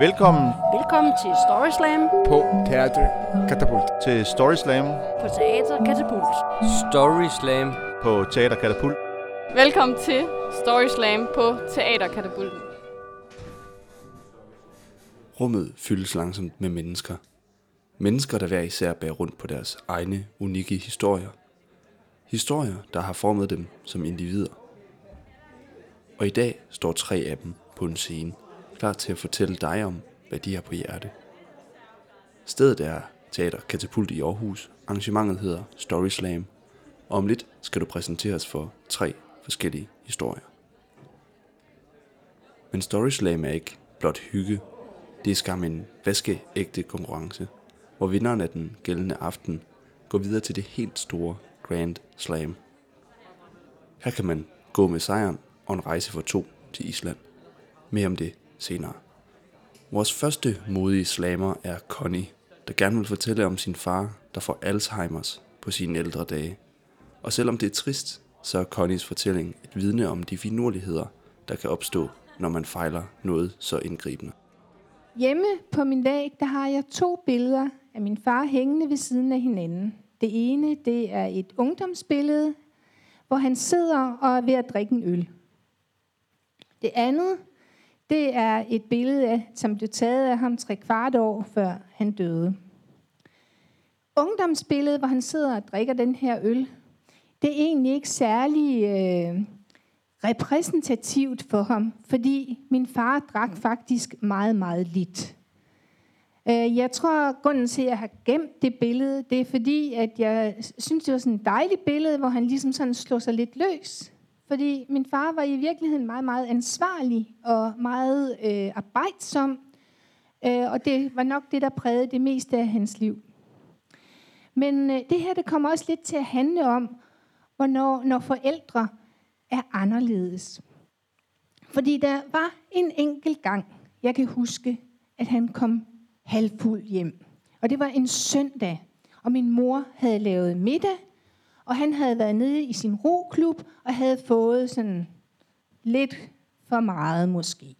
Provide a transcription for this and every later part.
Velkommen Velkommen til Story Slam på Teater Katapult. til Story Slam på Teater Katapult. Story Slam. på Teater Katapult. Velkommen til Story Slam på Teaterkatapulten. Rummet fyldes langsomt med mennesker. Mennesker, der hver især bærer rundt på deres egne, unikke historier. Historier, der har formet dem som individer. Og i dag står tre af dem på en scene, klar til at fortælle dig om, hvad de har på hjerte. Stedet er Teater Katapult i Aarhus. Arrangementet hedder Story Slam. Og om lidt skal du præsenteres for tre forskellige historier. Men Story Slam er ikke blot hygge. Det er skam en vaskeægte konkurrence, hvor vinderen af den gældende aften går videre til det helt store Grand Slam. Her kan man gå med sejren og en rejse for to til Island. Mere om det senere. Vores første modige slammer er Connie, der gerne vil fortælle om sin far, der får Alzheimers på sine ældre dage. Og selvom det er trist, så er Connies fortælling et vidne om de finurligheder, der kan opstå, når man fejler noget så indgribende. Hjemme på min væg, der har jeg to billeder af min far hængende ved siden af hinanden. Det ene, det er et ungdomsbillede, hvor han sidder og er ved at drikke en øl. Det andet, det er et billede, af, som blev taget af ham tre kvart år før han døde. Ungdomsbilledet, hvor han sidder og drikker den her øl, det er egentlig ikke særlig øh, repræsentativt for ham, fordi min far drak faktisk meget, meget lidt. Øh, jeg tror, grunden til, at jeg har gemt det billede, det er fordi, at jeg synes, det var sådan et dejligt billede, hvor han ligesom sådan slår sig lidt løs. Fordi min far var i virkeligheden meget, meget ansvarlig og meget øh, arbejdsom. Øh, og det var nok det, der prægede det meste af hans liv. Men øh, det her, det kommer også lidt til at handle om, hvornår når forældre er anderledes. Fordi der var en enkelt gang, jeg kan huske, at han kom halvfuld hjem. Og det var en søndag, og min mor havde lavet middag, og han havde været nede i sin roklub og havde fået sådan lidt for meget måske.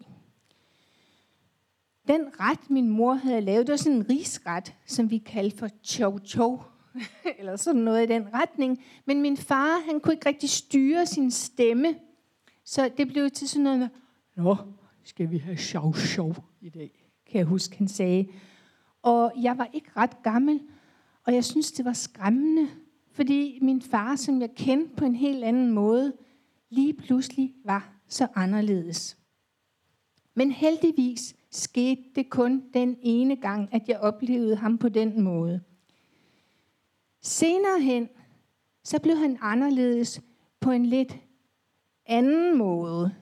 Den ret, min mor havde lavet, det var sådan en risret, som vi kaldte for chow chow, eller sådan noget i den retning. Men min far, han kunne ikke rigtig styre sin stemme, så det blev til sådan noget, Nå, skal vi have chow chow i dag, kan jeg huske, han sagde. Og jeg var ikke ret gammel, og jeg synes, det var skræmmende, fordi min far, som jeg kendte på en helt anden måde, lige pludselig var så anderledes. Men heldigvis skete det kun den ene gang, at jeg oplevede ham på den måde. Senere hen, så blev han anderledes på en lidt anden måde.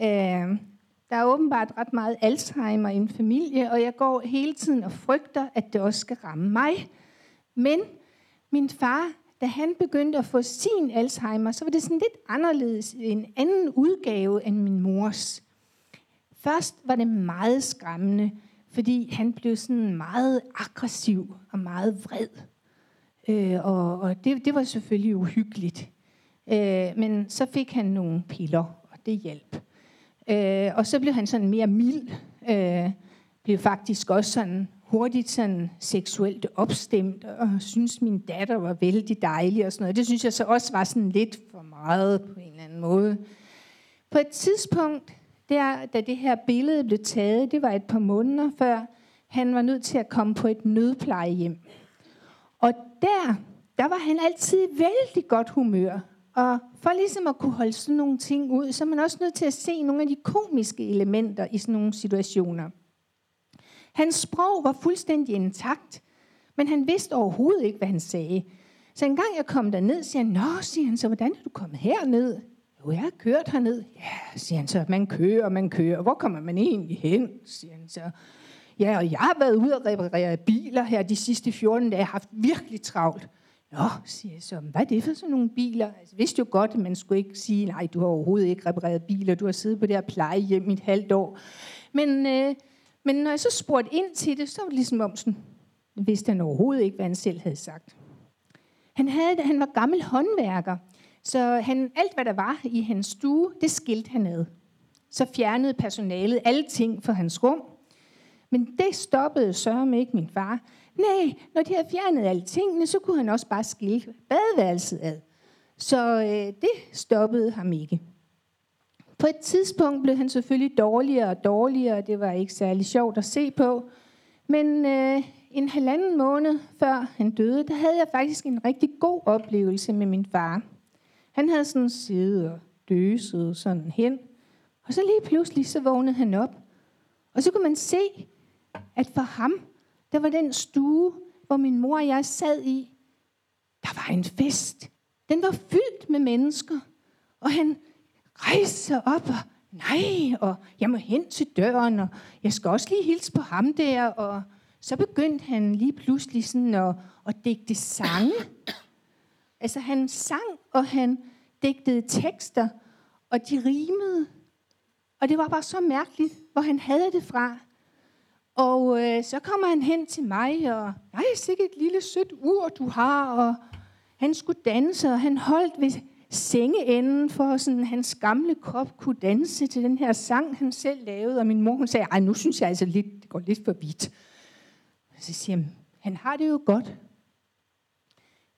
Øh, der er åbenbart ret meget Alzheimer i en familie, og jeg går hele tiden og frygter, at det også skal ramme mig. Men min far, da han begyndte at få sin Alzheimer, så var det sådan lidt anderledes, en anden udgave end min mors. Først var det meget skræmmende, fordi han blev sådan meget aggressiv og meget vred. Øh, og og det, det var selvfølgelig uhyggeligt. Øh, men så fik han nogle piller, og det hjalp. Øh, og så blev han sådan mere mild. Øh, blev faktisk også sådan hurtigt sådan seksuelt opstemt, og synes min datter var vældig dejlig og sådan noget. Det synes jeg så også var sådan lidt for meget på en eller anden måde. På et tidspunkt, der, da det her billede blev taget, det var et par måneder før, han var nødt til at komme på et nødplejehjem. Og der, der var han altid i vældig godt humør. Og for ligesom at kunne holde sådan nogle ting ud, så er man også nødt til at se nogle af de komiske elementer i sådan nogle situationer. Hans sprog var fuldstændig intakt, men han vidste overhovedet ikke, hvad han sagde. Så en gang jeg kom derned, siger han, Nå, siger han så, hvordan er du kommet herned? Jo, jeg har kørt herned. Ja, siger han så, man kører, man kører. Hvor kommer man egentlig hen, siger han så. Ja, og jeg har været ude og reparere biler her de sidste 14 dage. Jeg har haft virkelig travlt. Nå, siger jeg så, hvad er det for sådan nogle biler? Altså, vidste jo godt, at man skulle ikke sige, nej, du har overhovedet ikke repareret biler, du har siddet på det her plejehjem i et halvt år. Men, øh, men når jeg så spurgte ind til det, så var det ligesom om sådan, vidste han overhovedet ikke, hvad han selv havde sagt. Han, havde, han var gammel håndværker, Så han, alt, hvad der var i hans stue, det skilte han ad. Så fjernede personalet alle ting fra hans rum. Men det stoppede sørme ikke min far. Nej, når de havde fjernet alle tingene, så kunne han også bare skille badeværelset ad. Så øh, det stoppede ham ikke. På et tidspunkt blev han selvfølgelig dårligere og dårligere, og det var ikke særlig sjovt at se på. Men øh, en halvanden måned før han døde, der havde jeg faktisk en rigtig god oplevelse med min far. Han havde sådan siddet og døset sådan hen, og så lige pludselig så vågnede han op. Og så kunne man se, at for ham, der var den stue, hvor min mor og jeg sad i, der var en fest. Den var fyldt med mennesker. Og han rejse sig op og, nej, og jeg må hen til døren, og jeg skal også lige hilse på ham der. Og så begyndte han lige pludselig sådan at, at digte sange. Altså han sang, og han digtede tekster, og de rimede. Og det var bare så mærkeligt, hvor han havde det fra. Og øh, så kommer han hen til mig, og nej, sikkert et lille sødt ur, du har. Og han skulle danse, og han holdt ved sengeenden, for sådan hans gamle krop kunne danse til den her sang, han selv lavede. Og min mor, hun sagde, ej, nu synes jeg altså lidt, det går lidt for vidt. Så siger han, han har det jo godt.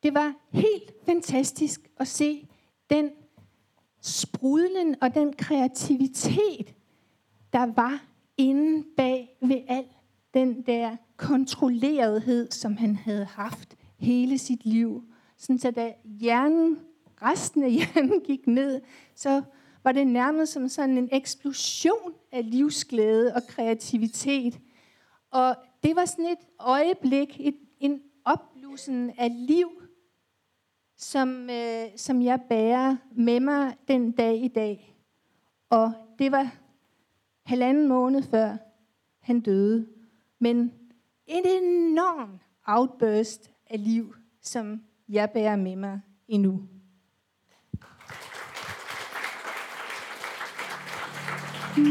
Det var helt fantastisk at se den sprudlen og den kreativitet, der var inde bag ved al den der kontrollerethed, som han havde haft hele sit liv. Sådan så da hjernen, resten af hjernen gik ned, så var det nærmest som sådan en eksplosion af livsglæde og kreativitet. Og det var sådan et øjeblik, et, en opblussen af liv, som, øh, som jeg bærer med mig den dag i dag. Og det var halvanden måned før han døde. Men et enorm outburst af liv, som jeg bærer med mig endnu. Jeg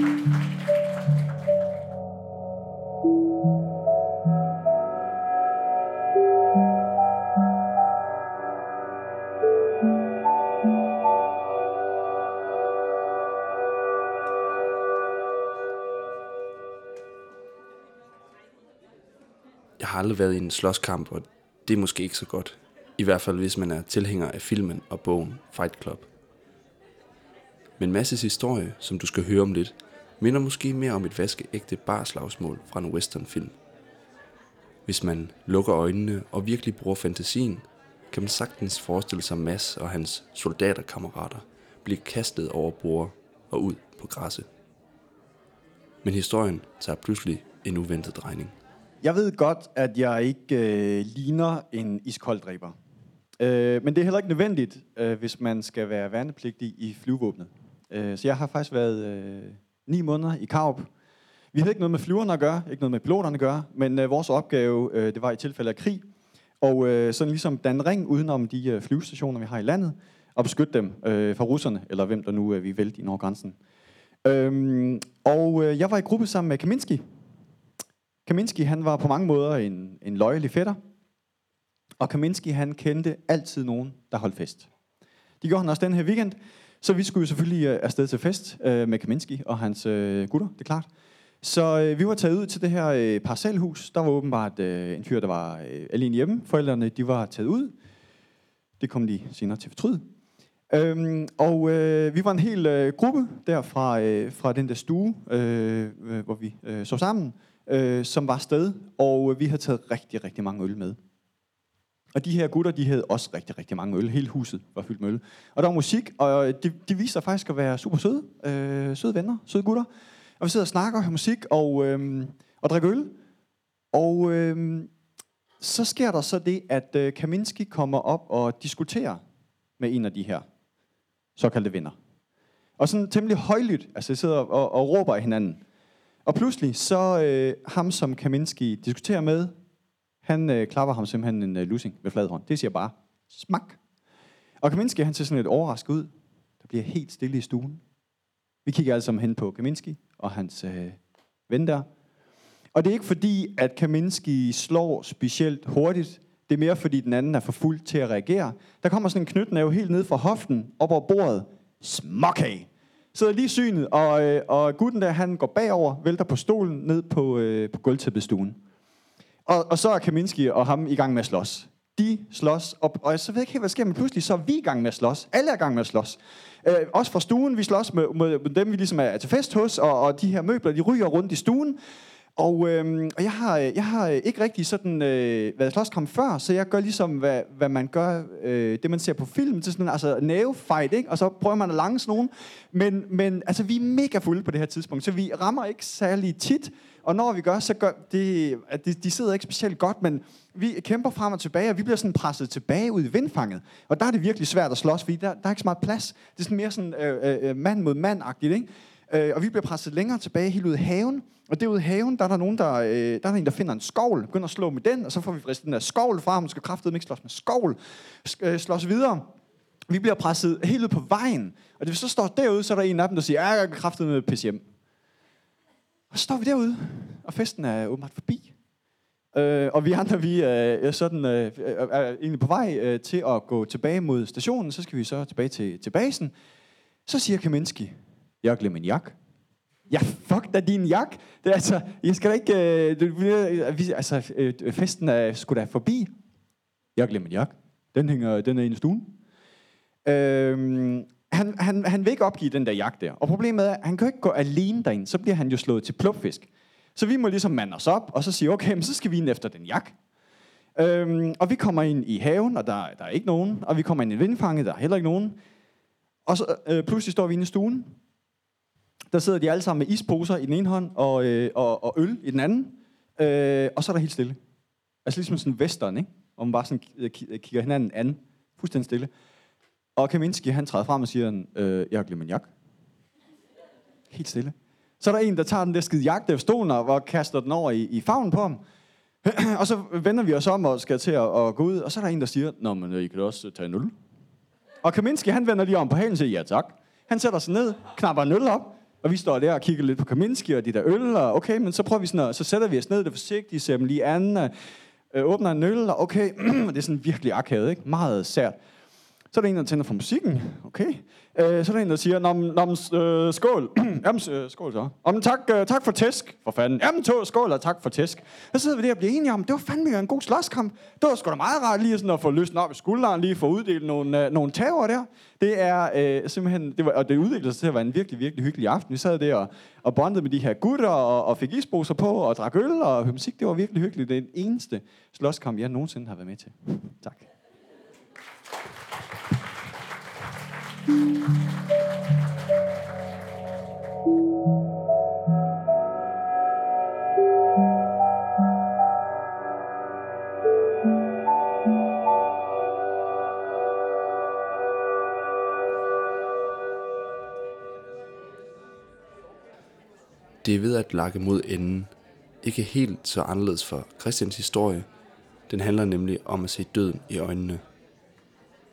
har aldrig været i en slåskamp, og det er måske ikke så godt. I hvert fald hvis man er tilhænger af filmen og bogen Fight Club. Men Masses historie, som du skal høre om lidt, minder måske mere om et vaskeægte barslagsmål fra en westernfilm. Hvis man lukker øjnene og virkelig bruger fantasien, kan man sagtens forestille sig Mass og hans soldaterkammerater blive kastet over bord og ud på græsset. Men historien tager pludselig en uventet drejning. Jeg ved godt, at jeg ikke øh, ligner en iskolddræber. Øh, men det er heller ikke nødvendigt, øh, hvis man skal være værnepligtig i flyvåbnet. Øh, så jeg har faktisk været øh, ni måneder i Kaup. Vi havde ikke noget med flyverne at gøre, ikke noget med piloterne at gøre, men øh, vores opgave, øh, det var i tilfælde af krig, og øh, sådan ligesom danne ring udenom de øh, flyvestationer, vi har i landet, og beskytte dem øh, fra russerne, eller hvem der nu øh, vi vælte ind over grænsen. Øhm, og øh, jeg var i gruppe sammen med Kaminski. Kaminski, han var på mange måder en, en løjelig fætter. Og Kaminski, han kendte altid nogen, der holdt fest. Det gjorde han også den her weekend. Så vi skulle jo selvfølgelig øh, afsted til fest øh, med Kaminski og hans øh, gutter, det er klart. Så øh, vi var taget ud til det her øh, parcelhus. Der var åbenbart øh, en fyr, der var øh, alene hjemme. Forældrene, de var taget ud. Det kom de senere til fortryd. Øhm, og øh, vi var en hel øh, gruppe der fra, øh, fra den der stue, øh, øh, hvor vi øh, så sammen, øh, som var sted. Og øh, vi havde taget rigtig, rigtig mange øl med. Og de her gutter, de havde også rigtig, rigtig mange øl. Hele huset var fyldt med øl. Og der var musik, og de, de viste sig faktisk at være super søde. Øh, søde venner, søde gutter. Og vi sidder og snakker og hører musik og, øh, og drikker øl. Og øh, så sker der så det, at øh, Kaminski kommer op og diskuterer med en af de her såkaldte venner. Og sådan temmelig højlydt, altså sidder og, og råber af hinanden. Og pludselig så øh, ham, som Kaminski diskuterer med, han øh, klapper ham simpelthen en øh, lussing med flad hånd. Det siger bare, smak. Og Kaminski, han ser sådan lidt overrasket ud. Der bliver helt stille i stuen. Vi kigger alle sammen hen på Kaminski og hans øh, ven der. Og det er ikke fordi, at Kaminski slår specielt hurtigt. Det er mere, fordi den anden er for fuld til at reagere. Der kommer sådan en knytnæve helt ned fra hoften, op over bordet. Småkage! Sidder lige synet, og, øh, og gutten der, han går bagover, vælter på stolen ned på, øh, på gulvtæppet i stuen. Og, og så er Kaminski og ham i gang med at slås. De slås, og, og så ved ikke helt, hvad der sker, men pludselig så er vi i gang med at slås. Alle er i gang med at slås. Øh, også fra stuen, vi slås med, med, med dem, vi ligesom er til fest hos, og, og de her møbler, de ryger rundt i stuen. Og, øhm, og jeg, har, jeg har ikke rigtig sådan øh, været slåskamp før, så jeg gør ligesom, hvad, hvad man gør, øh, det man ser på film, til sådan altså nævefight, ikke? Og så prøver man at lange sådan nogen. Men, men altså, vi er mega fulde på det her tidspunkt, så vi rammer ikke særlig tit. Og når vi gør, så gør det, at de, de sidder ikke specielt godt, men vi kæmper frem og tilbage, og vi bliver sådan presset tilbage ud i vindfanget. Og der er det virkelig svært at slås, fordi der, der er ikke så meget plads. Det er sådan mere sådan øh, øh, øh mand mod mand-agtigt, ikke? Øh, og vi bliver presset længere tilbage helt ud i haven. Og derude i haven, der er der nogen, der, øh, der, er der en, der finder en skovl, begynder at slå med den, og så får vi fristet den der skovl frem, man skal kraftedeme ikke slås med skovl, øh, slås videre. Vi bliver presset helt ud på vejen, og det vi så står derude, så er der en af dem, der siger, ja, jeg kan kraftedeme pisse hjem. Og så står vi derude, og festen er åbenbart forbi. Øh, og vi andre, vi øh, er sådan, øh, er egentlig på vej øh, til at gå tilbage mod stationen, så skal vi så tilbage til, til basen. Så siger Kaminski, jeg har glemt min jak. Ja, fuck da din jak. Det er altså, jeg skal da ikke, øh, du, øh, altså, øh, festen er sgu da forbi. Jeg har glemt min jak. Den hænger, den er inde i stuen. Øhm, han, han, han vil ikke opgive den der jagt der. Og problemet er, at han kan ikke gå alene derind. Så bliver han jo slået til plupfisk. Så vi må ligesom mande os op, og så sige, okay, men så skal vi ind efter den jak. Øhm, og vi kommer ind i haven, og der, der er ikke nogen. Og vi kommer ind i vindfanget, der er heller ikke nogen. Og så øh, pludselig står vi inde i stuen. Der sidder de alle sammen med isposer i den ene hånd, og, øh, og, og øl i den anden. Øh, og så er der helt stille. Altså ligesom sådan en western, ikke? Hvor man bare sådan øh, øh, kigger hinanden an. Fuldstændig stille. Og Kaminski, han træder frem og siger, øh, jeg har glemt min jakke. Helt stille. Så er der en, der tager den der skide jakke af stolen og og kaster den over i, i favnen på ham. og så vender vi os om og skal til at, at gå ud. Og så er der en, der siger, Nå, men øh, I kan da også tage en øl. Og Kaminski, han vender lige om på halen og siger, ja tak. Han sætter sig ned, knapper en øl op, og vi står der og kigger lidt på Kaminski og de der øl, og okay, men så prøver vi sådan at, så sætter vi os ned, det er forsigtigt, ser dem lige an, øh, åbner en øl, og okay, det er sådan virkelig akavet, ikke? Meget sært. Så er der en, der tænder for musikken. Okay. Øh, så er der en, der siger, Nom, nom, øh, skål. Jamen, øh, skål så. Om, tak, øh, tak for tæsk, for fanden. Jamen, to, skål og tak for tæsk. Så sidder vi der og bliver enige om, det var fandme en god slåskamp. Det var sgu da meget rart lige sådan at få løsnet op i skulderen, lige få uddelt nogle, øh, nogle taver der. Det er øh, simpelthen, det var, og det udviklede sig til at være en virkelig, virkelig hyggelig aften. Vi sad der og, og bondede med de her gutter, og, og fik isposer på, og drak øl, og musik. Det var virkelig hyggeligt. Det er den eneste slåskamp, jeg nogensinde har været med til. Tak. Det er ved at lakke mod enden. Ikke helt så anderledes for Christians historie. Den handler nemlig om at se døden i øjnene.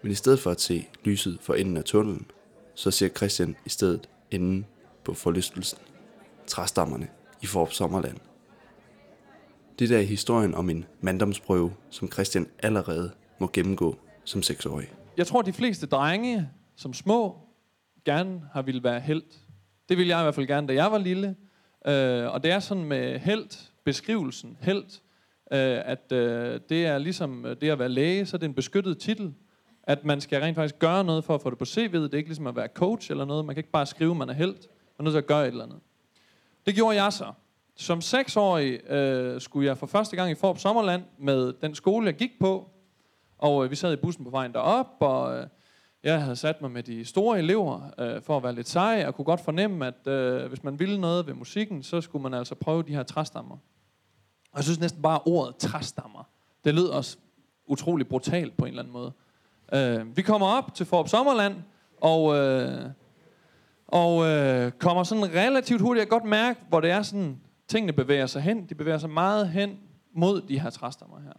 Men i stedet for at se lyset for enden af tunnelen, så ser Christian i stedet enden på forlystelsen. Træstammerne i Forop Sommerland. Det der er historien om en manddomsprøve, som Christian allerede må gennemgå som seksårig. Jeg tror, de fleste drenge, som små, gerne har ville være helt. Det ville jeg i hvert fald gerne, da jeg var lille. Øh, og det er sådan med helt, beskrivelsen helt, øh, at øh, det er ligesom øh, det at være læge, så det er en beskyttet titel. At man skal rent faktisk gøre noget for at få det på CV'et. Det er ikke ligesom at være coach eller noget. Man kan ikke bare skrive, at man er helt. Man er nødt til at gøre et eller andet. Det gjorde jeg så. Som seksårig øh, skulle jeg for første gang i Forop Sommerland med den skole, jeg gik på. Og øh, vi sad i bussen på vejen derop, og øh, jeg havde sat mig med de store elever øh, for at være lidt sej, og kunne godt fornemme, at øh, hvis man ville noget ved musikken, så skulle man altså prøve de her træstammer. Og jeg synes næsten bare ordet træstammer, det lød også utrolig brutalt på en eller anden måde. Øh, vi kommer op til Forop Sommerland, og, øh, og øh, kommer sådan relativt hurtigt. Jeg kan godt mærke, hvor det er sådan, tingene bevæger sig hen. De bevæger sig meget hen mod de her træstammer her.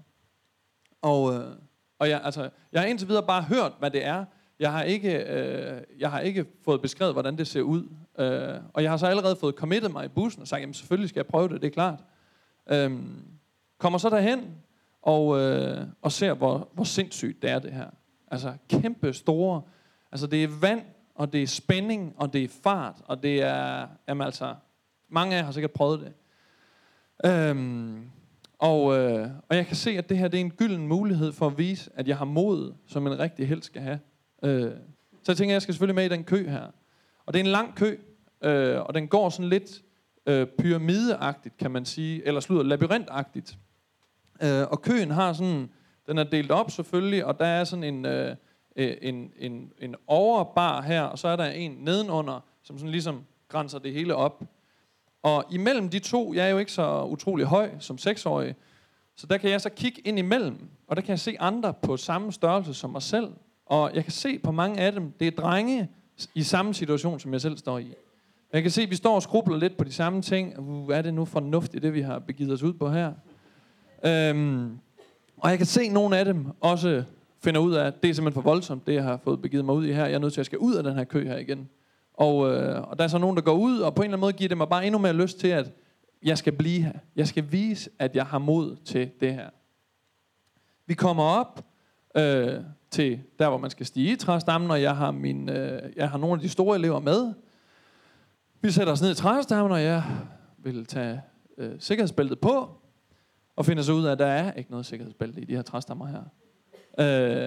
Og, øh, og jeg, altså, jeg har indtil videre bare hørt, hvad det er. Jeg har ikke, øh, jeg har ikke fået beskrevet, hvordan det ser ud. Øh, og jeg har så allerede fået committet mig i bussen og sagt, jamen selvfølgelig skal jeg prøve det, det er klart. Øh, kommer så derhen, og, øh, og ser, hvor, hvor sindssygt det er det her. Altså kæmpe store, altså det er vand, og det er spænding, og det er fart, og det er, jamen altså, mange af jer har sikkert prøvet det. Øhm, og, øh, og jeg kan se, at det her det er en gylden mulighed for at vise, at jeg har mod, som en rigtig held skal have. Øh, så jeg tænker, at jeg skal selvfølgelig med i den kø her. Og det er en lang kø, øh, og den går sådan lidt øh, pyramideagtigt, kan man sige, eller slutter labyrintagtigt. Øh, og køen har sådan, den er delt op selvfølgelig, og der er sådan en, øh, øh, en, en, en overbar her, og så er der en nedenunder, som sådan ligesom grænser det hele op. Og imellem de to, jeg er jo ikke så utrolig høj som seksårig, så der kan jeg så kigge ind imellem, og der kan jeg se andre på samme størrelse som mig selv. Og jeg kan se på mange af dem, det er drenge i samme situation, som jeg selv står i. Jeg kan se, at vi står og skrubler lidt på de samme ting. Uh, hvad er det nu fornuftigt, det vi har begivet os ud på her? Øhm, og jeg kan se, at nogle af dem også finder ud af, at det er simpelthen for voldsomt, det jeg har fået begivet mig ud i her. Jeg er nødt til at skal ud af den her kø her igen. Og, øh, og der er så nogen, der går ud, og på en eller anden måde giver det mig bare endnu mere lyst til, at jeg skal blive her. Jeg skal vise, at jeg har mod til det her. Vi kommer op øh, til der, hvor man skal stige i træstammen, og jeg har, min, øh, jeg har nogle af de store elever med. Vi sætter os ned i træstammen, og jeg vil tage øh, sikkerhedsbæltet på, og finder så ud af, at der er ikke noget sikkerhedsbælte i de her træstammer her.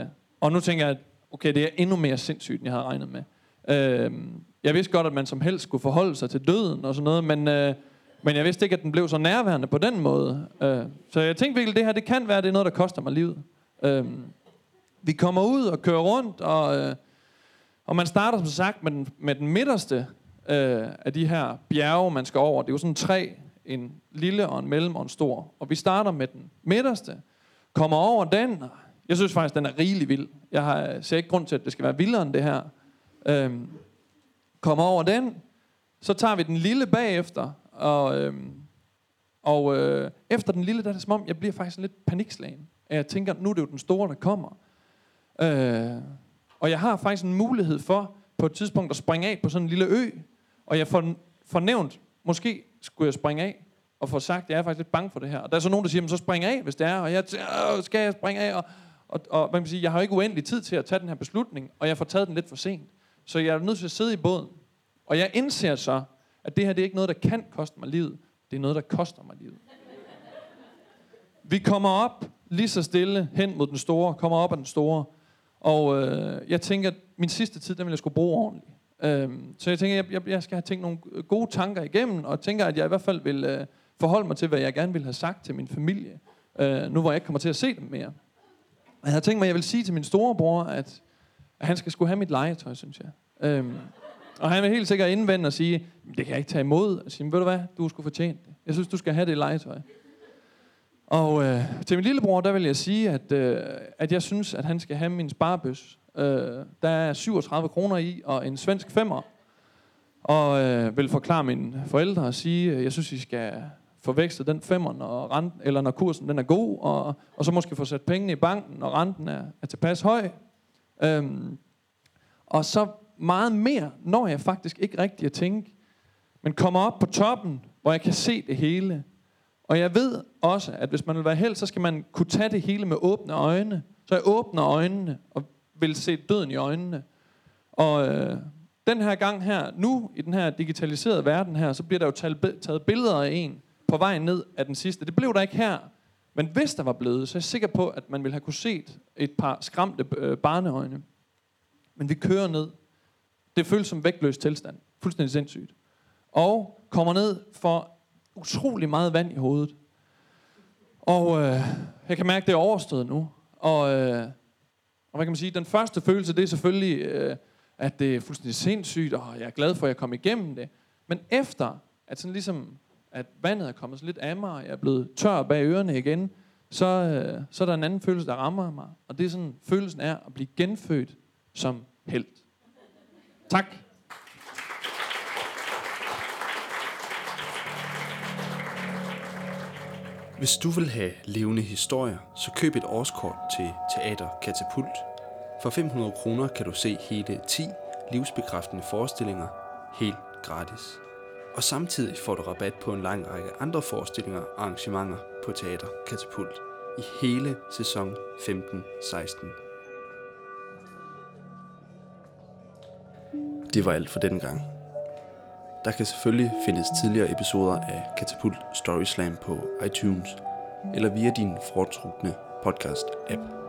Øh, og nu tænker jeg, at okay, det er endnu mere sindssygt, end jeg havde regnet med. Øh, jeg vidste godt, at man som helst skulle forholde sig til døden og sådan noget, men, øh, men jeg vidste ikke, at den blev så nærværende på den måde. Øh, så jeg tænkte virkelig, at det her det kan være, det er noget, der koster mig livet. Øh, vi kommer ud og kører rundt, og, øh, og man starter som sagt med den, med den midterste øh, af de her bjerge, man skal over. Det er jo sådan tre, en lille og en mellem og en stor. Og vi starter med den midterste, kommer over den. Jeg synes faktisk, den er rigelig vild. Jeg har, ser ikke grund til, at det skal være vildere end det her. Øhm, kommer over den, så tager vi den lille bagefter, og, øhm, og øh, efter den lille, der er det som om, jeg bliver faktisk lidt panikslagen. Jeg tænker, nu er det jo den store, der kommer. Øh, og jeg har faktisk en mulighed for, på et tidspunkt, at springe af på sådan en lille ø, og jeg får, får nævnt, måske skulle jeg springe af, og få sagt, at jeg er faktisk lidt bange for det her. Og der er så nogen, der siger, så spring af, hvis det er, og jeg tænker, skal jeg springe af? Og, og, og man kan sige, jeg har jo ikke uendelig tid til at tage den her beslutning, og jeg får taget den lidt for sent. Så jeg er nødt til at sidde i båden. Og jeg indser så, at det her det er ikke noget, der kan koste mig livet. Det er noget, der koster mig livet. Vi kommer op lige så stille hen mod den store, kommer op af den store. Og øh, jeg tænker, at min sidste tid, den vil jeg skulle bruge ordentligt. Øhm, så jeg tænker, jeg, jeg, jeg skal have tænkt nogle gode tanker igennem, og tænker, at jeg i hvert fald vil øh, forholde mig til, hvad jeg gerne vil have sagt til min familie, øh, nu hvor jeg ikke kommer til at se dem mere. Jeg havde tænkt mig, at jeg vil sige til min storebror, at at han skal skulle have mit legetøj, synes jeg. Øhm, og han vil helt sikkert indvende og sige, det kan jeg ikke tage imod. Og sige, ved du hvad, du skulle fortjene det. Jeg synes, du skal have det legetøj. Og øh, til min lillebror, der vil jeg sige, at, øh, at jeg synes, at han skal have min sparebøs. Øh, der er 37 kroner i, og en svensk femmer. Og øh, vil forklare mine forældre og sige, at jeg synes, I skal forveksle den femmer, når, renten, eller når kursen den er god, og, og så måske få sat pengene i banken, når renten er, er tilpas høj. Øhm, og så meget mere når jeg faktisk ikke rigtig at tænke, men kommer op på toppen, hvor jeg kan se det hele. Og jeg ved også, at hvis man vil være held, så skal man kunne tage det hele med åbne øjne. Så jeg åbner øjnene og vil se døden i øjnene. Og øh, den her gang her, nu i den her digitaliserede verden her, så bliver der jo taget, billeder af en på vej ned af den sidste. Det blev der ikke her. Men hvis der var blevet, så er jeg sikker på, at man ville have kunne set et par skræmte øh, barneøjne. Men vi kører ned. Det føles som vægtløs tilstand. Fuldstændig sindssygt. Og kommer ned for utrolig meget vand i hovedet. Og øh, jeg kan mærke, at det er overstået nu. Og, øh, og hvad kan man sige? Den første følelse, det er selvfølgelig, øh, at det er fuldstændig sindssygt, og jeg er glad for, at jeg kom igennem det. Men efter, at sådan ligesom at vandet er kommet lidt af mig, og jeg er blevet tør bag ørerne igen, så, øh, så er der en anden følelse, der rammer mig. Og det er sådan, følelsen er at blive genfødt som held. Tak. Hvis du vil have levende historier, så køb et årskort til Teater Katapult. For 500 kroner kan du se hele 10 livsbekræftende forestillinger helt gratis og samtidig får du rabat på en lang række andre forestillinger og arrangementer på Teater Katapult. i hele sæson 15-16. Det var alt for denne gang. Der kan selvfølgelig findes tidligere episoder af Katapult Story Slam på iTunes eller via din foretrukne podcast-app.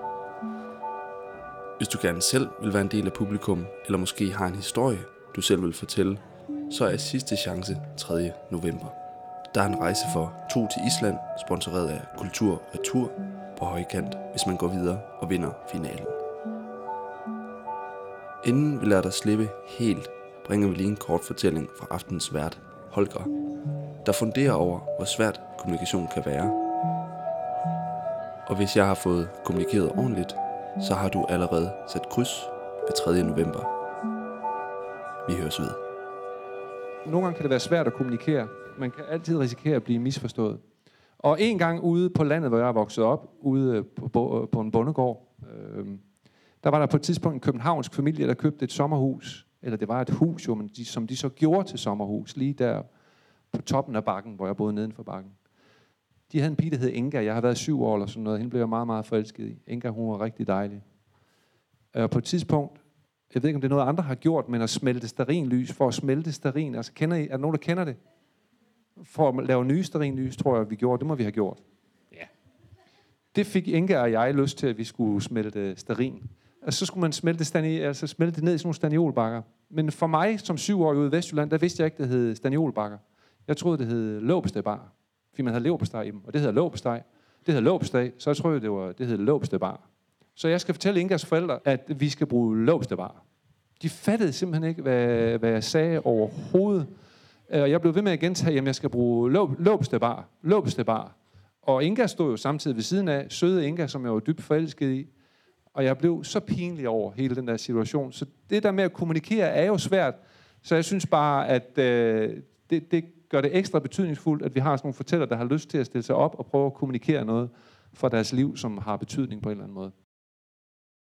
Hvis du gerne selv vil være en del af publikum, eller måske har en historie, du selv vil fortælle, så er sidste chance 3. november. Der er en rejse for to til Island, sponsoreret af Kultur Retur på højkant, hvis man går videre og vinder finalen. Inden vi lader dig slippe helt, bringer vi lige en kort fortælling fra aftens vært, Holger, der funderer over, hvor svært kommunikation kan være. Og hvis jeg har fået kommunikeret ordentligt, så har du allerede sat kryds ved 3. november. Vi høres ved. Nogle gange kan det være svært at kommunikere. Man kan altid risikere at blive misforstået. Og en gang ude på landet, hvor jeg er vokset op, ude øh, på, øh, på, en bondegård, øh, der var der på et tidspunkt en københavnsk familie, der købte et sommerhus. Eller det var et hus, jo, men de, som de så gjorde til sommerhus, lige der på toppen af bakken, hvor jeg boede nedenfor bakken. De havde en pige, der hed Inga. Jeg har været syv år eller sådan noget. Hende blev jeg meget, meget forelsket i. Inga, hun var rigtig dejlig. Og på et tidspunkt, jeg ved ikke, om det er noget, andre har gjort, men at smelte sterinlys for at smelte sterin. Altså, kender I, er der nogen, der kender det? For at lave nye sterinlys, tror jeg, vi gjorde. Det må vi have gjort. Ja. Det fik Inge og jeg lyst til, at vi skulle smelte sterin. Og så skulle man smelte, stani, altså smelte det ned i sådan nogle staniolbakker. Men for mig, som syv år ude i Vestjylland, der vidste jeg ikke, det hed staniolbakker. Jeg troede, det hed låbestegbar. Fordi man havde leverpostej i dem. Og det hedder låbesteg. Det hedder låbesteg. Så jeg troede, det, var, det hedder låbestebar. Så jeg skal fortælle Ingas forældre, at vi skal bruge låbestebar. De fattede simpelthen ikke, hvad, hvad jeg sagde overhovedet. Øh, og jeg blev ved med at gentage, at jeg skal bruge låbestebar. Låbestebar. Og Inga stod jo samtidig ved siden af, søde Inga, som jeg var dybt forelsket i. Og jeg blev så pinlig over hele den der situation. Så det der med at kommunikere er jo svært. Så jeg synes bare, at øh, det, det gør det ekstra betydningsfuldt, at vi har sådan nogle fortæller, der har lyst til at stille sig op og prøve at kommunikere noget fra deres liv, som har betydning på en eller anden måde.